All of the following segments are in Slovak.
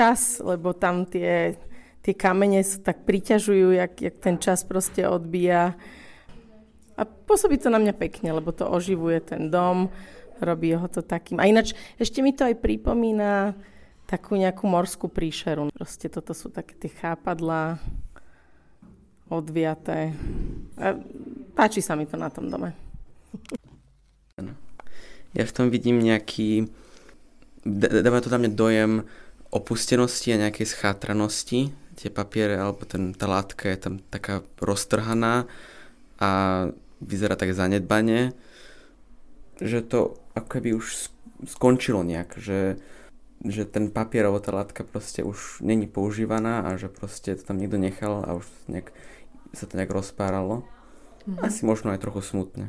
čas, lebo tam tie, tie kamene sa tak priťažujú, jak, jak ten čas proste odbíja. A pôsobí to na mňa pekne, lebo to oživuje ten dom, robí ho to takým. A ináč ešte mi to aj pripomína takú nejakú morskú príšeru. Proste toto sú také tie chápadlá odviaté. A páči sa mi to na tom dome. Ja v tom vidím nejaký... Dáva to mňa dojem opustenosti a nejakej schátranosti. Tie papiere, alebo ten, tá látka je tam taká roztrhaná a vyzerá tak zanedbane, že to ako keby už skončilo nejak, že že ten papier alebo tá látka proste už není používaná a že proste to tam niekto nechal a už nejak, sa to nejak rozpáralo. Mm-hmm. Asi možno aj trochu smutné.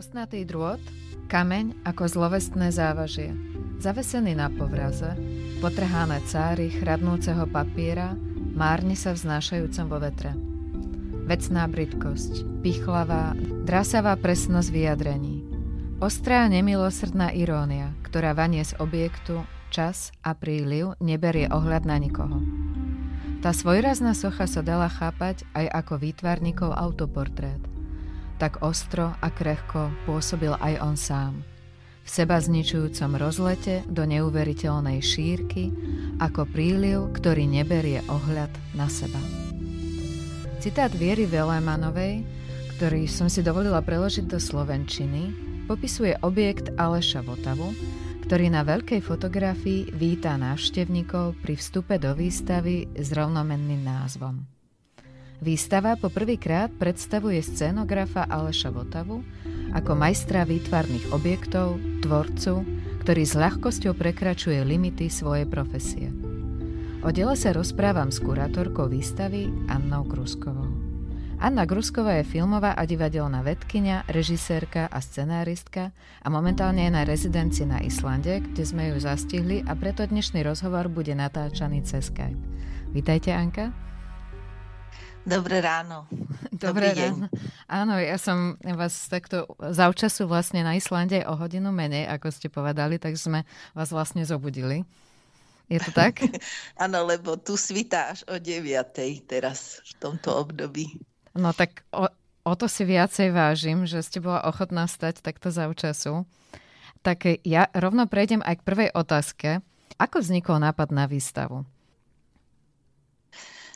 Ostnatý drôt, kameň ako zlovestné závažie, zavesený na povraze, potrhané cáry chradnúceho papiera, márne sa vznášajúcom vo vetre. Vecná bridkosť, pichlavá, drasavá presnosť vyjadrení. Ostrá nemilosrdná irónia, ktorá vanie z objektu, čas a príliv neberie ohľad na nikoho. Tá svojrazná socha sa dala chápať aj ako výtvarníkov autoportrét tak ostro a krehko pôsobil aj on sám. V seba zničujúcom rozlete do neuveriteľnej šírky, ako príliv, ktorý neberie ohľad na seba. Citát Viery Velémanovej, ktorý som si dovolila preložiť do slovenčiny, popisuje objekt Aleša Votavu, ktorý na veľkej fotografii víta návštevníkov pri vstupe do výstavy s rovnomenným názvom. Výstava poprvýkrát predstavuje scénografa Aleša Votavu ako majstra výtvarných objektov, tvorcu, ktorý s ľahkosťou prekračuje limity svojej profesie. O diele sa rozprávam s kurátorkou výstavy Annou Gruskovou. Anna Grusková je filmová a divadelná vedkynia, režisérka a scenáristka a momentálne je na rezidencii na Islande, kde sme ju zastihli a preto dnešný rozhovor bude natáčaný cez Skype. Vítajte, Anka. Dobré ráno. Dobré Dobrý ráno. Áno, ja som vás takto zavčasu vlastne na Islande o hodinu menej, ako ste povedali, tak sme vás vlastne zobudili. Je to tak? Áno, lebo tu svitá až o 9. teraz v tomto období. No tak o, o to si viacej vážim, že ste bola ochotná stať takto zavčasu. Tak ja rovno prejdem aj k prvej otázke. Ako vznikol nápad na výstavu?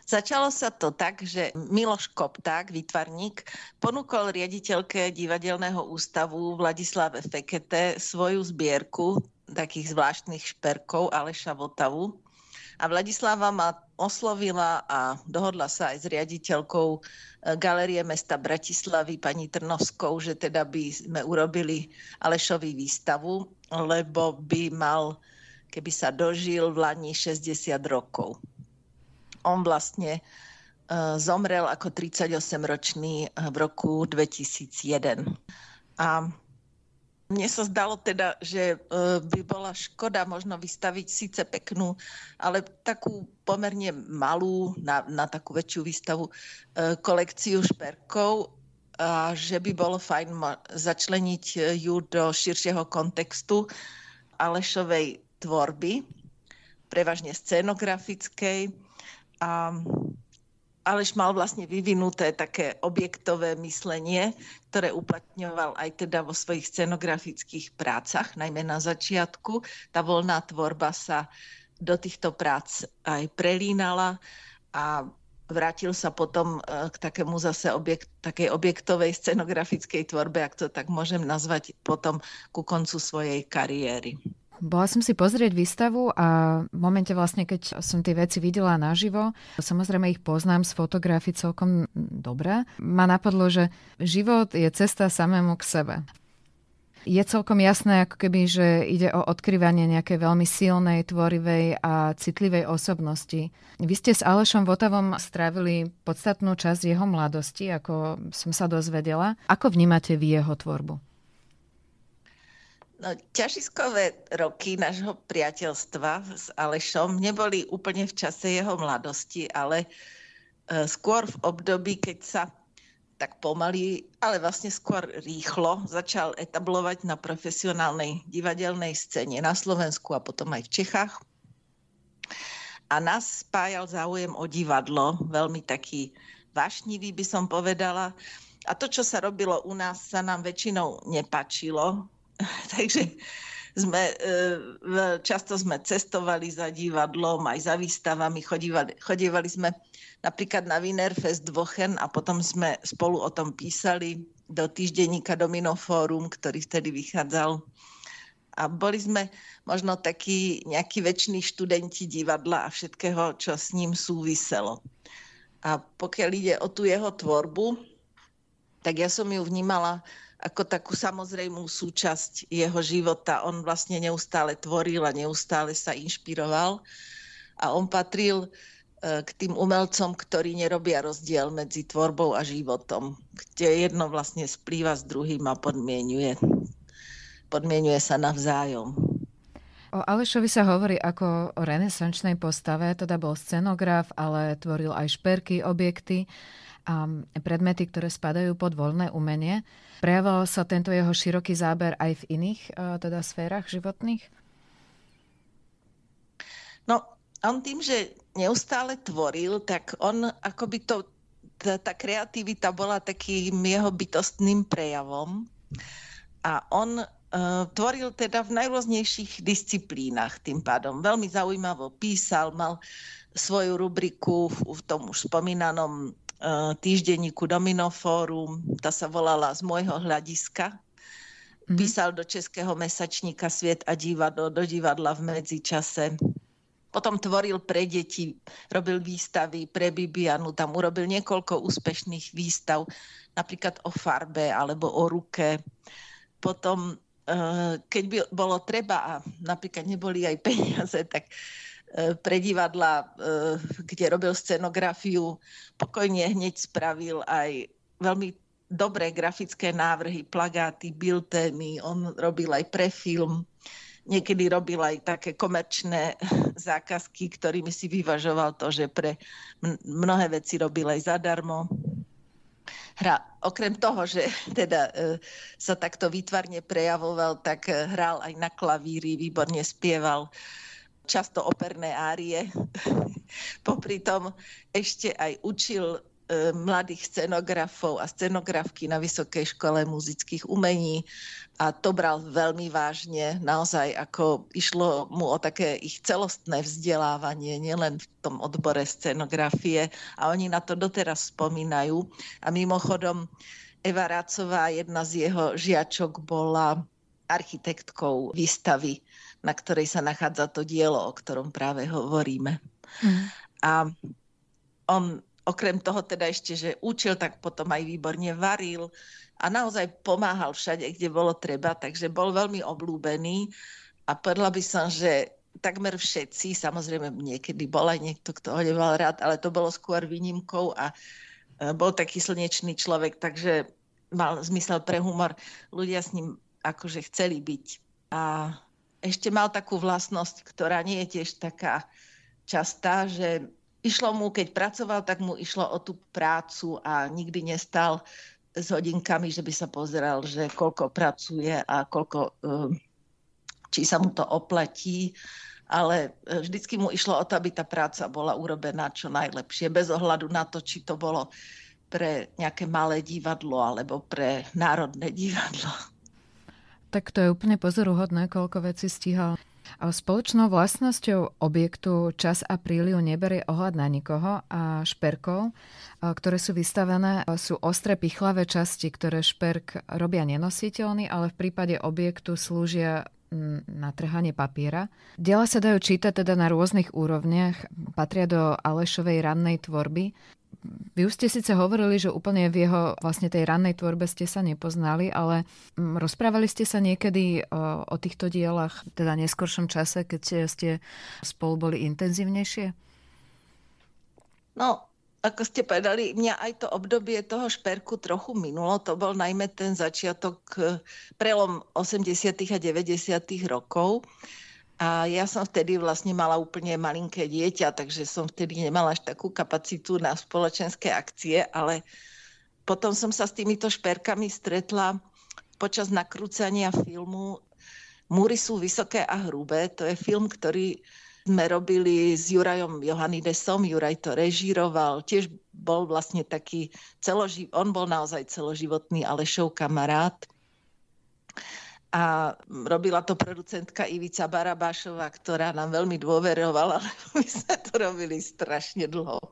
Začalo sa to tak, že Miloš Kopták, výtvarník, ponúkol riaditeľke divadelného ústavu Vladislave Fekete svoju zbierku takých zvláštnych šperkov Aleša Votavu. A Vladislava ma oslovila a dohodla sa aj s riaditeľkou e, Galerie mesta Bratislavy, pani Trnovskou, že teda by sme urobili Alešovi výstavu, lebo by mal, keby sa dožil v Lani 60 rokov on vlastne e, zomrel ako 38-ročný e, v roku 2001. A mne sa zdalo teda, že e, by bola škoda možno vystaviť síce peknú, ale takú pomerne malú, na, na takú väčšiu výstavu, kolekciu šperkov, a že by bolo fajn začleniť ju do širšieho kontextu Alešovej tvorby, prevažne scenografickej, a Aleš mal vlastne vyvinuté také objektové myslenie, ktoré uplatňoval aj teda vo svojich scenografických prácach, najmä na začiatku. Tá voľná tvorba sa do týchto prác aj prelínala a vrátil sa potom e, k takému zase objekt, takej objektovej scenografickej tvorbe, ak to tak môžem nazvať, potom ku koncu svojej kariéry. Bola som si pozrieť výstavu a v momente vlastne, keď som tie veci videla naživo, samozrejme ich poznám z fotografií celkom dobre, ma napadlo, že život je cesta samému k sebe. Je celkom jasné, ako keby, že ide o odkrývanie nejakej veľmi silnej, tvorivej a citlivej osobnosti. Vy ste s Alešom Votavom strávili podstatnú časť jeho mladosti, ako som sa dozvedela. Ako vnímate vy jeho tvorbu? No, ťažiskové roky nášho priateľstva s Alešom neboli úplne v čase jeho mladosti, ale e, skôr v období, keď sa tak pomaly, ale vlastne skôr rýchlo začal etablovať na profesionálnej divadelnej scéne na Slovensku a potom aj v Čechách. A nás spájal záujem o divadlo, veľmi taký vášnivý by som povedala. A to, čo sa robilo u nás, sa nám väčšinou nepačilo. Takže sme, e, často sme cestovali za divadlom, aj za výstavami, chodívali, chodívali sme napríklad na Wienerfest Dvochen a potom sme spolu o tom písali do týždenníka Domino Forum, ktorý vtedy vychádzal. A boli sme možno takí nejakí väčší študenti divadla a všetkého, čo s ním súviselo. A pokiaľ ide o tú jeho tvorbu, tak ja som ju vnímala ako takú samozrejmú súčasť jeho života. On vlastne neustále tvoril a neustále sa inšpiroval. A on patril E, k tým umelcom, ktorí nerobia rozdiel medzi tvorbou a životom, kde jedno vlastne splýva s druhým a podmienuje, podmienuje sa navzájom. O Alešovi sa hovorí ako o renesančnej postave, teda bol scenograf, ale tvoril aj šperky, objekty a predmety, ktoré spadajú pod voľné umenie. Prejavoval sa tento jeho široký záber aj v iných e, teda sférach životných? No, on tým, že neustále tvoril, tak on akoby to, tá, tá kreativita bola takým jeho bytostným prejavom. A on tvoril teda v najrôznejších disciplínach tým pádom. Veľmi zaujímavo písal, mal svoju rubriku v, tom už spomínanom uh, týždenníku Dominofórum, tá sa volala Z môjho hľadiska. Mm-hmm. Písal do Českého mesačníka Sviet a divadlo, do divadla v medzičase potom tvoril pre deti, robil výstavy pre Bibianu, tam urobil niekoľko úspešných výstav, napríklad o farbe alebo o ruke. Potom, keď by bolo treba a napríklad neboli aj peniaze, tak eh, pre divadla, eh, kde robil scenografiu, pokojne hneď spravil aj veľmi dobré grafické návrhy, plagáty, biltény, on robil aj pre film niekedy robil aj také komerčné zákazky, ktorými si vyvažoval to, že pre mnohé veci robil aj zadarmo. Hra, okrem toho, že teda e, sa takto výtvarne prejavoval, tak e, hral aj na klavíri, výborne spieval často operné árie. Popri tom ešte aj učil mladých scenografov a scenografky na Vysokej škole muzických umení a to bral veľmi vážne, naozaj ako išlo mu o také ich celostné vzdelávanie, nielen v tom odbore scenografie a oni na to doteraz spomínajú. A mimochodom Eva Rácová, jedna z jeho žiačok, bola architektkou výstavy, na ktorej sa nachádza to dielo, o ktorom práve hovoríme. Mm. A on okrem toho teda ešte, že učil, tak potom aj výborne varil a naozaj pomáhal všade, kde bolo treba, takže bol veľmi oblúbený a povedala by som, že takmer všetci, samozrejme niekedy bol aj niekto, kto ho nemal rád, ale to bolo skôr výnimkou a e, bol taký slnečný človek, takže mal zmysel pre humor. Ľudia s ním akože chceli byť. A ešte mal takú vlastnosť, ktorá nie je tiež taká častá, že išlo mu, keď pracoval, tak mu išlo o tú prácu a nikdy nestal s hodinkami, že by sa pozeral, že koľko pracuje a koľko, eh, či sa mu to oplatí, ale eh, vždycky mu išlo o to, aby tá práca bola urobená čo najlepšie, bez ohľadu na to, či to bolo pre nejaké malé divadlo alebo pre národné divadlo. Tak to je úplne pozoruhodné, koľko vecí stíhal. Spoločnou vlastnosťou objektu čas a príliv neberie ohľad na nikoho a šperkov, ktoré sú vystavené, sú ostré pichlavé časti, ktoré šperk robia nenositeľný, ale v prípade objektu slúžia na trhanie papiera. Diela sa dajú čítať teda na rôznych úrovniach, patria do Alešovej rannej tvorby. Vy už ste síce hovorili, že úplne v jeho vlastne tej rannej tvorbe ste sa nepoznali, ale mm, rozprávali ste sa niekedy o, o týchto dielach, teda neskôršom čase, keď ste spolu boli intenzívnejšie? No, ako ste povedali, mňa aj to obdobie toho šperku trochu minulo. To bol najmä ten začiatok, prelom 80. a 90. rokov. A ja som vtedy vlastne mala úplne malinké dieťa, takže som vtedy nemala až takú kapacitu na spoločenské akcie, ale potom som sa s týmito šperkami stretla počas nakrúcania filmu Múry sú vysoké a hrubé. To je film, ktorý sme robili s Jurajom Johannidesom. Juraj to režíroval. Tiež bol vlastne taký celoživ... On bol naozaj celoživotný Alešov kamarát a robila to producentka Ivica Barabášová, ktorá nám veľmi dôverovala, ale my sme to robili strašne dlho.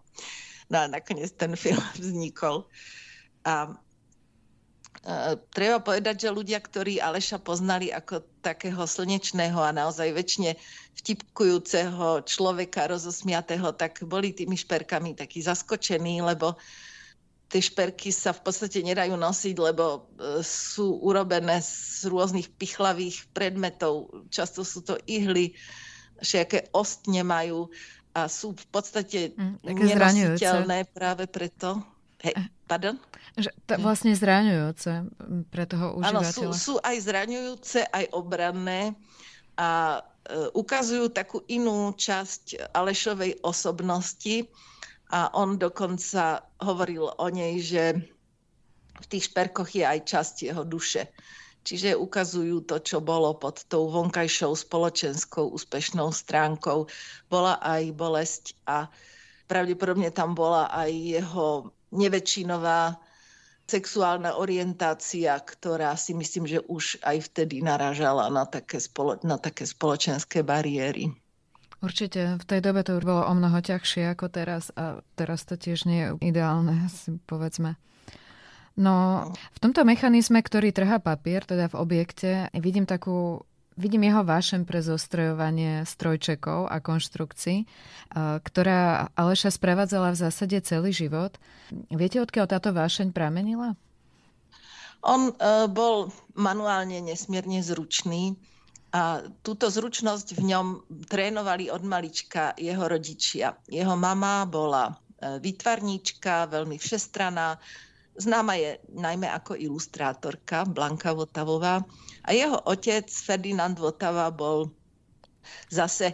No a nakoniec ten film vznikol. A e, treba povedať, že ľudia, ktorí Aleša poznali ako takého slnečného a naozaj väčšine vtipkujúceho človeka, rozosmiatého, tak boli tými šperkami takí zaskočení, lebo tie šperky sa v podstate nedajú nosiť, lebo e, sú urobené z rôznych pichlavých predmetov. Často sú to ihly, všaké ostne majú a sú v podstate mm, nenositeľné práve preto. Hej, eh. pardon? Že to vlastne zraňujúce pre toho užívateľa. Áno, sú, sú aj zraňujúce, aj obranné a e, ukazujú takú inú časť Alešovej osobnosti, a on dokonca hovoril o nej, že v tých šperkoch je aj časť jeho duše. Čiže ukazujú to, čo bolo pod tou vonkajšou spoločenskou úspešnou stránkou. Bola aj bolesť a pravdepodobne tam bola aj jeho neväčšinová sexuálna orientácia, ktorá si myslím, že už aj vtedy naražala na také, spolo- na také spoločenské bariéry. Určite, v tej dobe to už bolo o mnoho ťažšie ako teraz a teraz to tiež nie je ideálne, si povedzme. No, v tomto mechanizme, ktorý trhá papier, teda v objekte, vidím takú Vidím jeho vášem pre zostrojovanie strojčekov a konštrukcií, ktorá Aleša sprevádzala v zásade celý život. Viete, odkiaľ táto vášeň pramenila? On e, bol manuálne nesmierne zručný a túto zručnosť v ňom trénovali od malička jeho rodičia. Jeho mama bola e, výtvarníčka, veľmi všestraná, známa je najmä ako ilustrátorka Blanka Votavová. A jeho otec Ferdinand Votava bol zase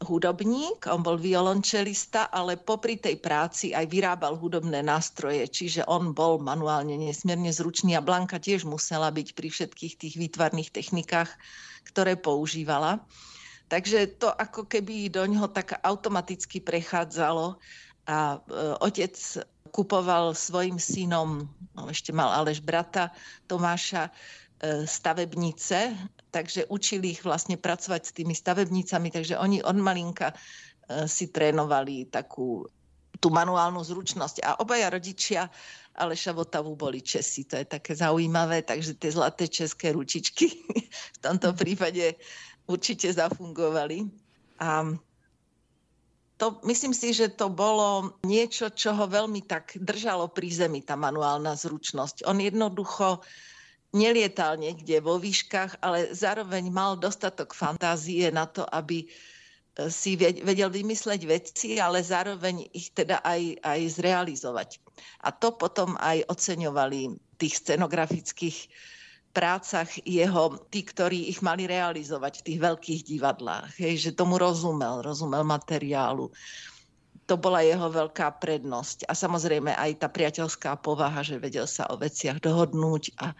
hudobník, on bol violončelista, ale popri tej práci aj vyrábal hudobné nástroje, čiže on bol manuálne nesmierne zručný a Blanka tiež musela byť pri všetkých tých výtvarných technikách ktoré používala. Takže to ako keby do ňoho tak automaticky prechádzalo a e, otec kupoval svojim synom, no ešte mal Aleš brata Tomáša, e, stavebnice, takže učili ich vlastne pracovať s tými stavebnicami, takže oni od malinka e, si trénovali takú tú manuálnu zručnosť. A obaja rodičia Aleša Votavu boli Česi. To je také zaujímavé, takže tie zlaté české ručičky v tomto mhm. prípade určite zafungovali. A to, myslím si, že to bolo niečo, čo ho veľmi tak držalo pri zemi, tá manuálna zručnosť. On jednoducho nelietal niekde vo výškach, ale zároveň mal dostatok fantázie na to, aby si vedel vymysleť veci, ale zároveň ich teda aj, aj zrealizovať. A to potom aj oceňovali v tých scenografických prácach jeho, tí, ktorí ich mali realizovať v tých veľkých divadlách. Hej, že tomu rozumel, rozumel materiálu. To bola jeho veľká prednosť. A samozrejme aj tá priateľská povaha, že vedel sa o veciach dohodnúť a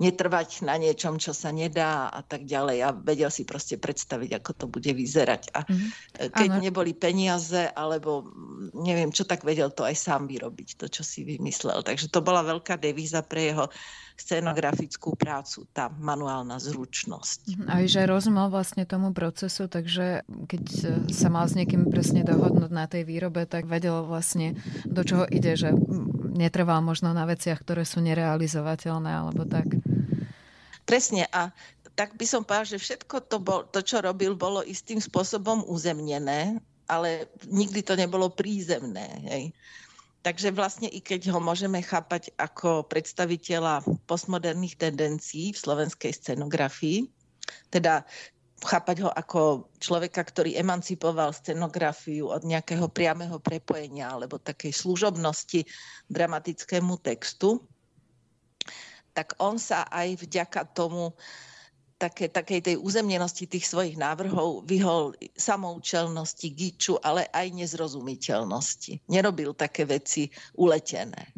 netrvať na niečom, čo sa nedá a tak ďalej. A vedel si proste predstaviť, ako to bude vyzerať. A mm-hmm. keď ano. neboli peniaze, alebo neviem čo, tak vedel to aj sám vyrobiť, to, čo si vymyslel. Takže to bola veľká devíza pre jeho scenografickú prácu, tá manuálna zručnosť. Mhm. Aj že rozumel vlastne tomu procesu, takže keď sa mal s niekým presne dohodnúť na tej výrobe, tak vedel vlastne, do čoho ide, že netrval možno na veciach, ktoré sú nerealizovateľné alebo tak. Presne a tak by som povedal, že všetko to, bol, to, čo robil, bolo istým spôsobom uzemnené, ale nikdy to nebolo prízemné. Hej. Takže vlastne i keď ho môžeme chápať ako predstaviteľa postmoderných tendencií v slovenskej scenografii, teda chápať ho ako človeka, ktorý emancipoval scenografiu od nejakého priameho prepojenia alebo takej služobnosti dramatickému textu, tak on sa aj vďaka tomu také, takej tej uzemnenosti tých svojich návrhov vyhol samoučelnosti, giču, ale aj nezrozumiteľnosti. Nerobil také veci uletené.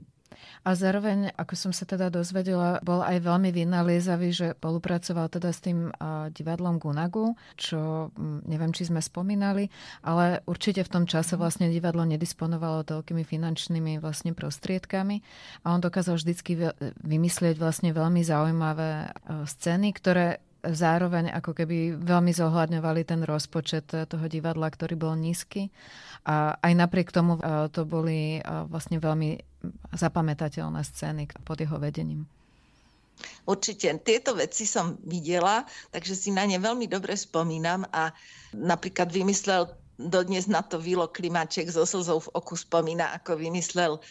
A zároveň, ako som sa teda dozvedela, bol aj veľmi vynaliezavý, že spolupracoval teda s tým divadlom Gunagu, čo neviem, či sme spomínali, ale určite v tom čase vlastne divadlo nedisponovalo toľkými finančnými vlastne prostriedkami a on dokázal vždycky vymyslieť vlastne veľmi zaujímavé scény, ktoré zároveň ako keby veľmi zohľadňovali ten rozpočet toho divadla, ktorý bol nízky. A aj napriek tomu e, to boli e, vlastne veľmi zapamätateľné scény pod jeho vedením. Určite. Tieto veci som videla, takže si na ne veľmi dobre spomínam a napríklad vymyslel dodnes na to Vilo Klimaček zo slzou v oku spomína, ako vymyslel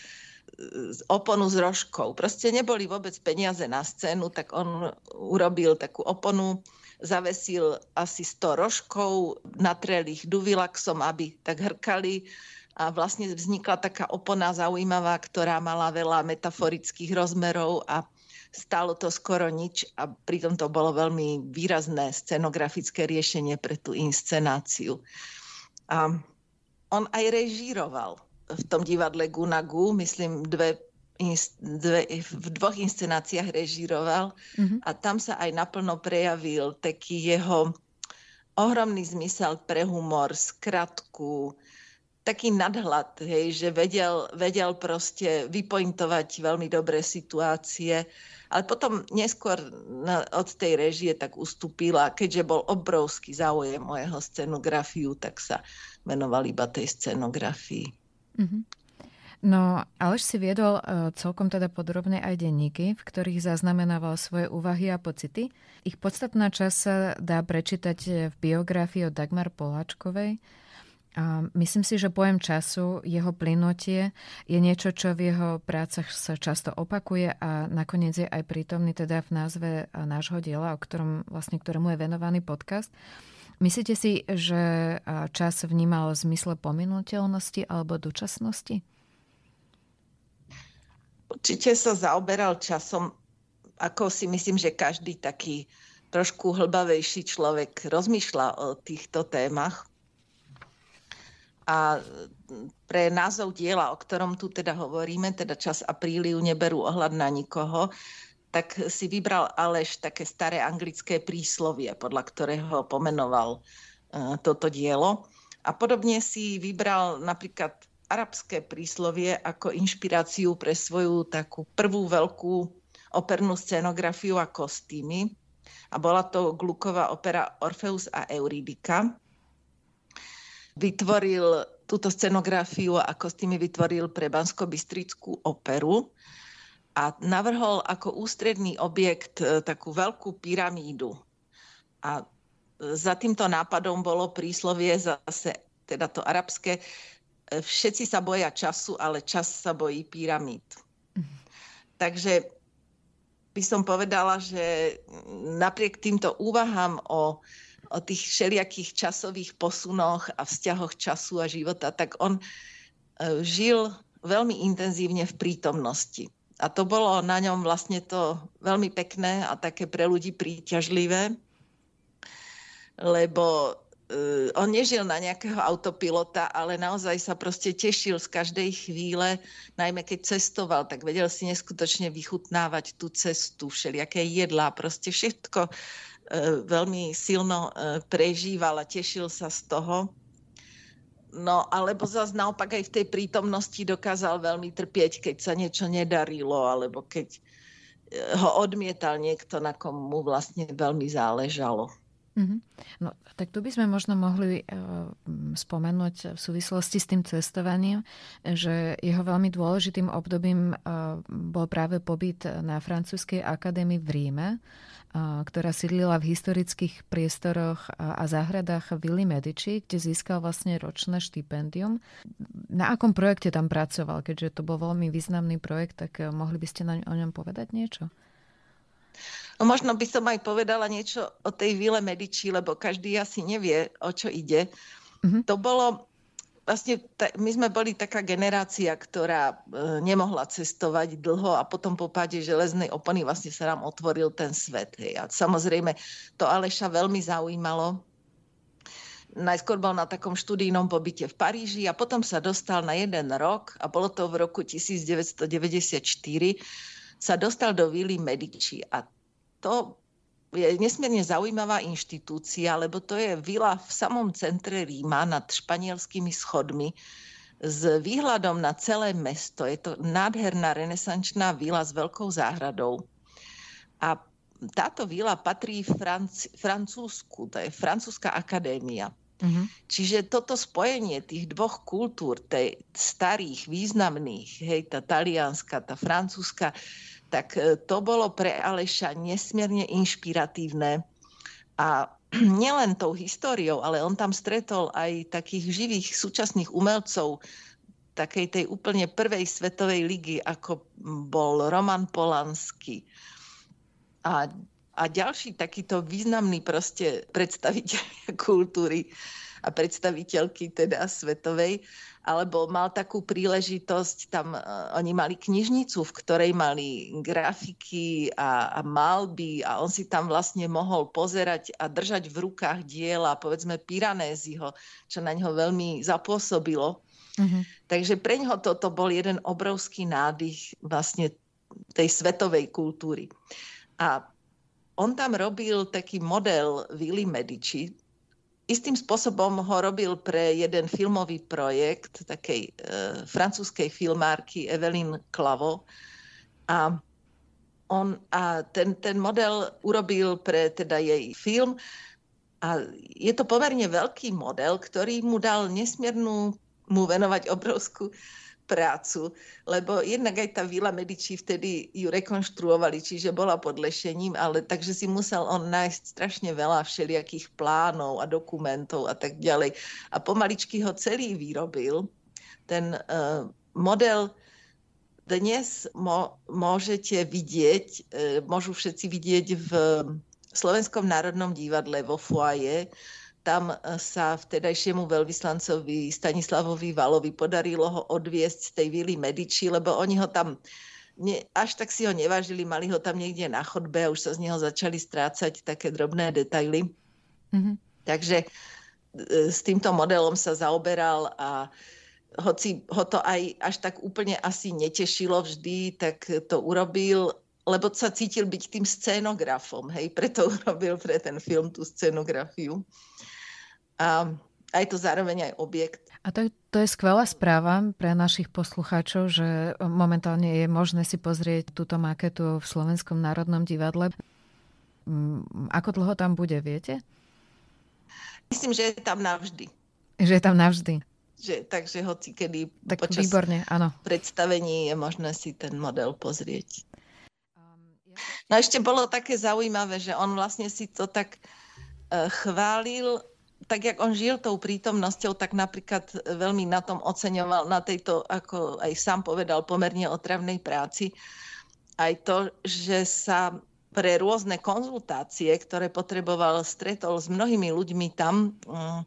oponu s rožkou. Proste neboli vôbec peniaze na scénu, tak on urobil takú oponu, zavesil asi 100 rožkov, natrel ich duvilaxom, aby tak hrkali a vlastne vznikla taká opona zaujímavá, ktorá mala veľa metaforických rozmerov a stálo to skoro nič a pritom to bolo veľmi výrazné scenografické riešenie pre tú inscenáciu. A on aj režíroval v tom divadle Gunagu, myslím, dve, dve, v dvoch inscenáciách režíroval mm-hmm. a tam sa aj naplno prejavil taký jeho ohromný zmysel pre humor, skratku, taký nadhľad, hej, že vedel, vedel proste vypointovať veľmi dobré situácie, ale potom neskôr na, od tej režie tak ustúpila, keďže bol obrovský záujem o jeho scenografiu, tak sa venoval iba tej scenografii. Mm-hmm. No, Aleš si viedol uh, celkom teda podrobne aj denníky, v ktorých zaznamenával svoje úvahy a pocity. Ich podstatná časť sa dá prečítať v biografii od Dagmar Poláčkovej. A myslím si, že pojem času, jeho plynutie je niečo, čo v jeho prácach sa často opakuje a nakoniec je aj prítomný teda v názve nášho diela, o ktorom, vlastne, ktorému je venovaný podcast. Myslíte si, že čas vnímal v zmysle pominuteľnosti alebo dočasnosti? Určite sa zaoberal časom, ako si myslím, že každý taký trošku hlbavejší človek rozmýšľa o týchto témach. A pre názov diela, o ktorom tu teda hovoríme, teda čas a príliv neberú ohľad na nikoho, tak si vybral Aleš také staré anglické príslovie, podľa ktorého pomenoval uh, toto dielo. A podobne si vybral napríklad arabské príslovie ako inšpiráciu pre svoju takú prvú veľkú opernú scenografiu a kostýmy. A bola to Gluková opera Orfeus a Euridika. Vytvoril túto scenografiu a kostýmy vytvoril pre Bansko-Bystrickú operu a navrhol ako ústredný objekt e, takú veľkú pyramídu. A e, za týmto nápadom bolo príslovie zase, teda to arabské, e, všetci sa boja času, ale čas sa bojí pyramíd. Takže by som povedala, že napriek týmto úvahám o, o tých všelijakých časových posunoch a vzťahoch času a života, tak on žil veľmi intenzívne v prítomnosti. A to bolo na ňom vlastne to veľmi pekné a také pre ľudí príťažlivé, lebo uh, on nežil na nejakého autopilota, ale naozaj sa proste tešil z každej chvíle, najmä keď cestoval, tak vedel si neskutočne vychutnávať tú cestu, všelijaké jedlá, proste všetko veľmi silno uh, prežíval a tešil sa z toho. No, alebo zase naopak aj v tej prítomnosti dokázal veľmi trpieť, keď sa niečo nedarilo, alebo keď eh, ho odmietal niekto, na kom mu vlastne veľmi záležalo. Mm-hmm. No, tak tu by sme možno mohli uh, spomenúť v súvislosti s tým cestovaním, že jeho veľmi dôležitým obdobím uh, bol práve pobyt na francúzskej akadémii v Ríme, uh, ktorá sídlila v historických priestoroch a, záhradách Vili Medici, kde získal vlastne ročné štipendium. Na akom projekte tam pracoval? Keďže to bol veľmi významný projekt, tak mohli by ste o ňom povedať niečo? No možno by som aj povedala niečo o tej Vile Medici, lebo každý asi nevie, o čo ide. Mm-hmm. To bolo, vlastne my sme boli taká generácia, ktorá e, nemohla cestovať dlho a potom po páde železnej opony vlastne sa nám otvoril ten svet. Hej. A samozrejme to Aleša veľmi zaujímalo. Najskôr bol na takom študijnom pobyte v Paríži a potom sa dostal na jeden rok a bolo to v roku 1994 sa dostal do Vily Medici a to je nesmierne zaujímavá inštitúcia, lebo to je vila v samom centre Ríma nad španielskými schodmi s výhľadom na celé mesto. Je to nádherná renesančná vila s veľkou záhradou. A táto vila patrí Franc- Francúzsku, to je Francúzska akadémia. Uh-huh. Čiže toto spojenie tých dvoch kultúr, tej starých, významných, hej, tá talianska, tá francúzska, tak e, to bolo pre Aleša nesmierne inšpiratívne. A nielen tou históriou, ale on tam stretol aj takých živých súčasných umelcov takej tej úplne prvej svetovej ligy, ako bol Roman Polanský. A, a ďalší takýto významný proste predstaviteľ kultúry a predstaviteľky teda svetovej alebo mal takú príležitosť, tam uh, oni mali knižnicu, v ktorej mali grafiky a, a malby a on si tam vlastne mohol pozerať a držať v rukách diela, povedzme Piranézyho, čo na ňo veľmi zapôsobilo. Uh-huh. Takže pre ňoho toto bol jeden obrovský nádych vlastne tej svetovej kultúry. A on tam robil taký model Willy Medici, istým spôsobom ho robil pre jeden filmový projekt takej e, francúzskej filmárky Evelyn Clavo. A, on, a ten, ten model urobil pre teda jej film. A je to pomerne veľký model, ktorý mu dal nesmiernu mu venovať obrovskú prácu, lebo jednak aj tá Vila Medici vtedy ju rekonštruovali, čiže bola pod lešením, ale takže si musel on nájsť strašne veľa všelijakých plánov a dokumentov a tak ďalej. A pomaličky ho celý vyrobil. Ten uh, model dnes mo- môžete vidieť, uh, môžu všetci vidieť v Slovenskom národnom divadle vo foaje, tam e, sa vtedajšiemu veľvyslancovi Stanislavovi Valovi podarilo ho odviesť z tej vily Medici, lebo oni ho tam ne, až tak si ho nevážili, mali ho tam niekde na chodbe a už sa z neho začali strácať také drobné detaily. Mm-hmm. Takže e, s týmto modelom sa zaoberal a hoci ho to aj až tak úplne asi netešilo vždy, tak to urobil, lebo sa cítil byť tým scénografom, hej, preto urobil pre ten film tú scénografiu a aj to zároveň aj objekt. A to, to je skvelá správa pre našich poslucháčov, že momentálne je možné si pozrieť túto maketu v Slovenskom národnom divadle. Mm, ako dlho tam bude, viete? Myslím, že je tam navždy. Že je tam navždy. Že, takže hoci kedy tak počas výborne, áno. predstavení je možné si ten model pozrieť. No ešte bolo také zaujímavé, že on vlastne si to tak e, chválil tak jak on žil tou prítomnosťou, tak napríklad veľmi na tom oceňoval, na tejto, ako aj sám povedal, pomerne otravnej práci, aj to, že sa pre rôzne konzultácie, ktoré potreboval, stretol s mnohými ľuďmi tam mm,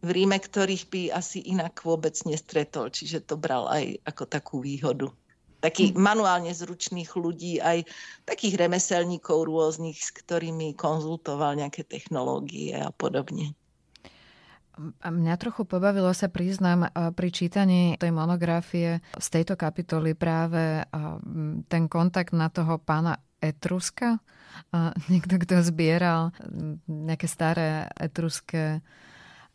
v Ríme, ktorých by asi inak vôbec nestretol. Čiže to bral aj ako takú výhodu. Takých mm. manuálne zručných ľudí, aj takých remeselníkov rôznych, s ktorými konzultoval nejaké technológie a podobne. A mňa trochu pobavilo sa, priznám, pri čítaní tej monografie z tejto kapitoly práve ten kontakt na toho pána Etruska, niekto, kto zbieral nejaké staré etruské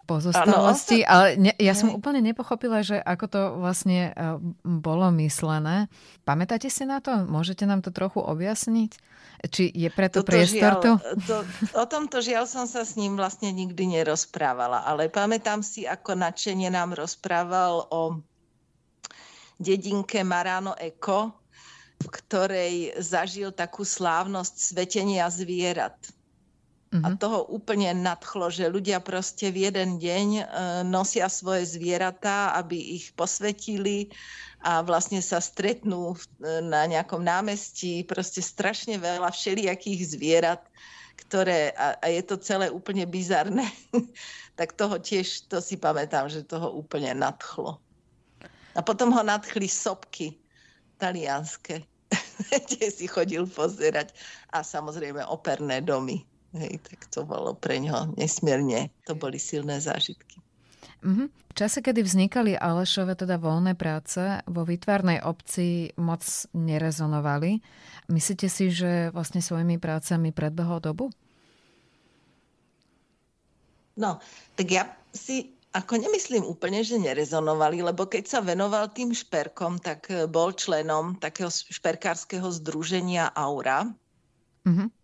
pozostalosti, ano. ale ne, ja som úplne nepochopila, že ako to vlastne uh, bolo myslené. Pamätáte si na to? Môžete nám to trochu objasniť? Či je preto Toto priestor žiaľ, tu? To, o tomto žiaľ som sa s ním vlastne nikdy nerozprávala, ale pamätám si, ako nadšenie nám rozprával o dedinke Marano Eko, v ktorej zažil takú slávnosť svetenia zvierat. Uh-huh. A mhm. toho úplne nadchlo, že ľudia proste v jeden deň e, nosia svoje zvieratá, aby ich posvetili a vlastne sa stretnú e, na nejakom námestí, proste strašne veľa všelijakých zvierat, ktoré, a, a je to celé úplne bizarné, tak toho tiež, to si pamätám, že toho úplne nadchlo. A potom ho nadchli sopky talianské, kde si chodil pozerať a samozrejme operné domy. Hej, tak to bolo pre ňo nesmierne, to boli silné zážitky. Mm-hmm. V čase, kedy vznikali Alešove, teda voľné práce, vo výtvarnej obci moc nerezonovali. Myslíte si, že vlastne svojimi prácami predbehol dobu? No, tak ja si ako nemyslím úplne, že nerezonovali, lebo keď sa venoval tým šperkom, tak bol členom takého šperkárskeho združenia Aura. Mm-hmm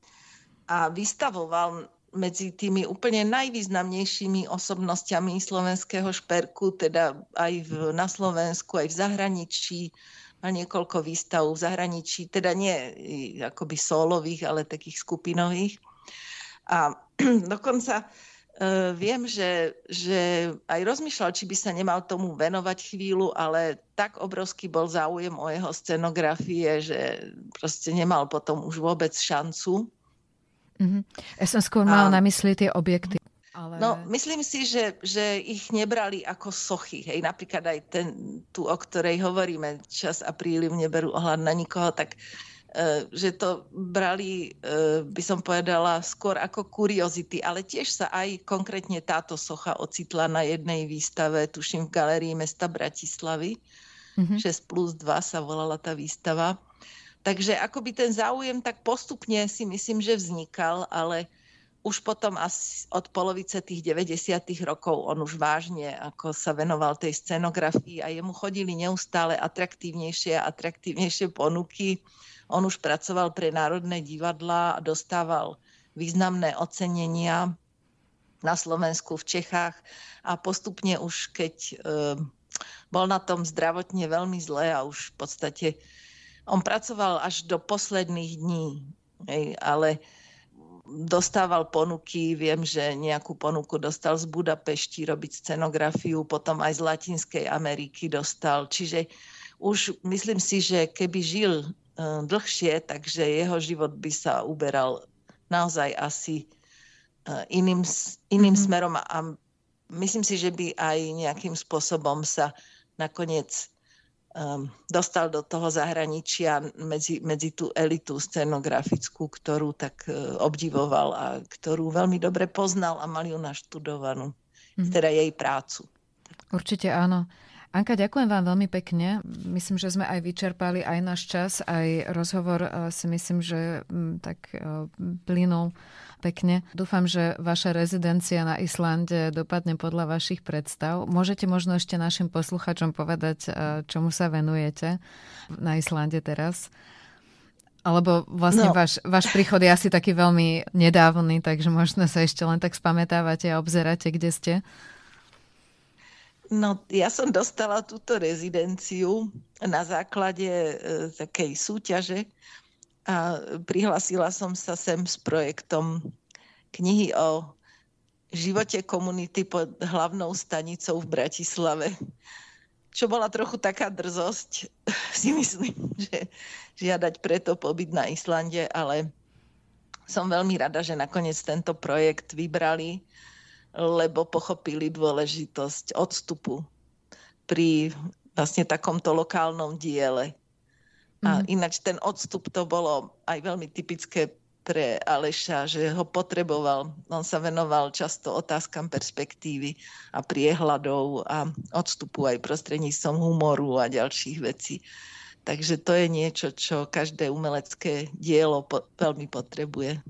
a vystavoval medzi tými úplne najvýznamnejšími osobnostiami slovenského šperku, teda aj v, na Slovensku, aj v zahraničí. Mal niekoľko výstav v zahraničí, teda nie akoby solových, ale takých skupinových. A dokonca uh, viem, že, že aj rozmýšľal, či by sa nemal tomu venovať chvíľu, ale tak obrovský bol záujem o jeho scenografie, že proste nemal potom už vôbec šancu Mm-hmm. Ja som skôr mal a... na mysli tie objekty. Ale... No, myslím si, že, že ich nebrali ako sochy. Hej, napríklad aj ten, tu, o ktorej hovoríme, čas a príliv neberú ohľad na nikoho, tak e, že to brali, e, by som povedala, skôr ako kuriozity, ale tiež sa aj konkrétne táto socha ocitla na jednej výstave, tuším v galérii mesta Bratislavy. Mm-hmm. 6 plus 2 sa volala tá výstava. Takže akoby ten záujem tak postupne si myslím, že vznikal, ale už potom asi od polovice tých 90. rokov on už vážne ako sa venoval tej scenografii a jemu chodili neustále atraktívnejšie a atraktívnejšie ponuky. On už pracoval pre Národné divadla a dostával významné ocenenia na Slovensku, v Čechách a postupne už keď e, bol na tom zdravotne veľmi zle a už v podstate on pracoval až do posledných dní, hej, ale dostával ponuky, viem, že nejakú ponuku dostal z Budapešti robiť scenografiu, potom aj z Latinskej Ameriky dostal. Čiže už myslím si, že keby žil uh, dlhšie, takže jeho život by sa uberal naozaj asi uh, iným, iným mm-hmm. smerom a myslím si, že by aj nejakým spôsobom sa nakoniec um, dostal do toho zahraničia medzi, medzi tú elitu scenografickú, ktorú tak uh, obdivoval a ktorú veľmi dobre poznal a mal ju naštudovanú, mm. teda jej prácu. Určite áno. Anka, ďakujem vám veľmi pekne. Myslím, že sme aj vyčerpali aj náš čas, aj rozhovor uh, si myslím, že um, tak uh, plynul pekne. Dúfam, že vaša rezidencia na Islande dopadne podľa vašich predstav. Môžete možno ešte našim posluchačom povedať, eh, čomu sa venujete na Islande teraz? Alebo vlastne no. váš, váš príchod je asi taký veľmi nedávny, takže možno sa ešte len tak spamätávate a obzeráte, kde ste. No, ja som dostala túto rezidenciu na základe e, takej súťaže a prihlasila som sa sem s projektom knihy o živote komunity pod hlavnou stanicou v Bratislave. Čo bola trochu taká drzosť, si myslím, že žiadať preto pobyt na Islande, ale som veľmi rada, že nakoniec tento projekt vybrali, lebo pochopili dôležitosť odstupu pri vlastne takomto lokálnom diele a mm. ináč ten odstup to bolo aj veľmi typické pre Aleša, že ho potreboval. On sa venoval často otázkam perspektívy a priehľadov a odstupu aj prostredníctvom humoru a ďalších vecí. Takže to je niečo, čo každé umelecké dielo po- veľmi potrebuje.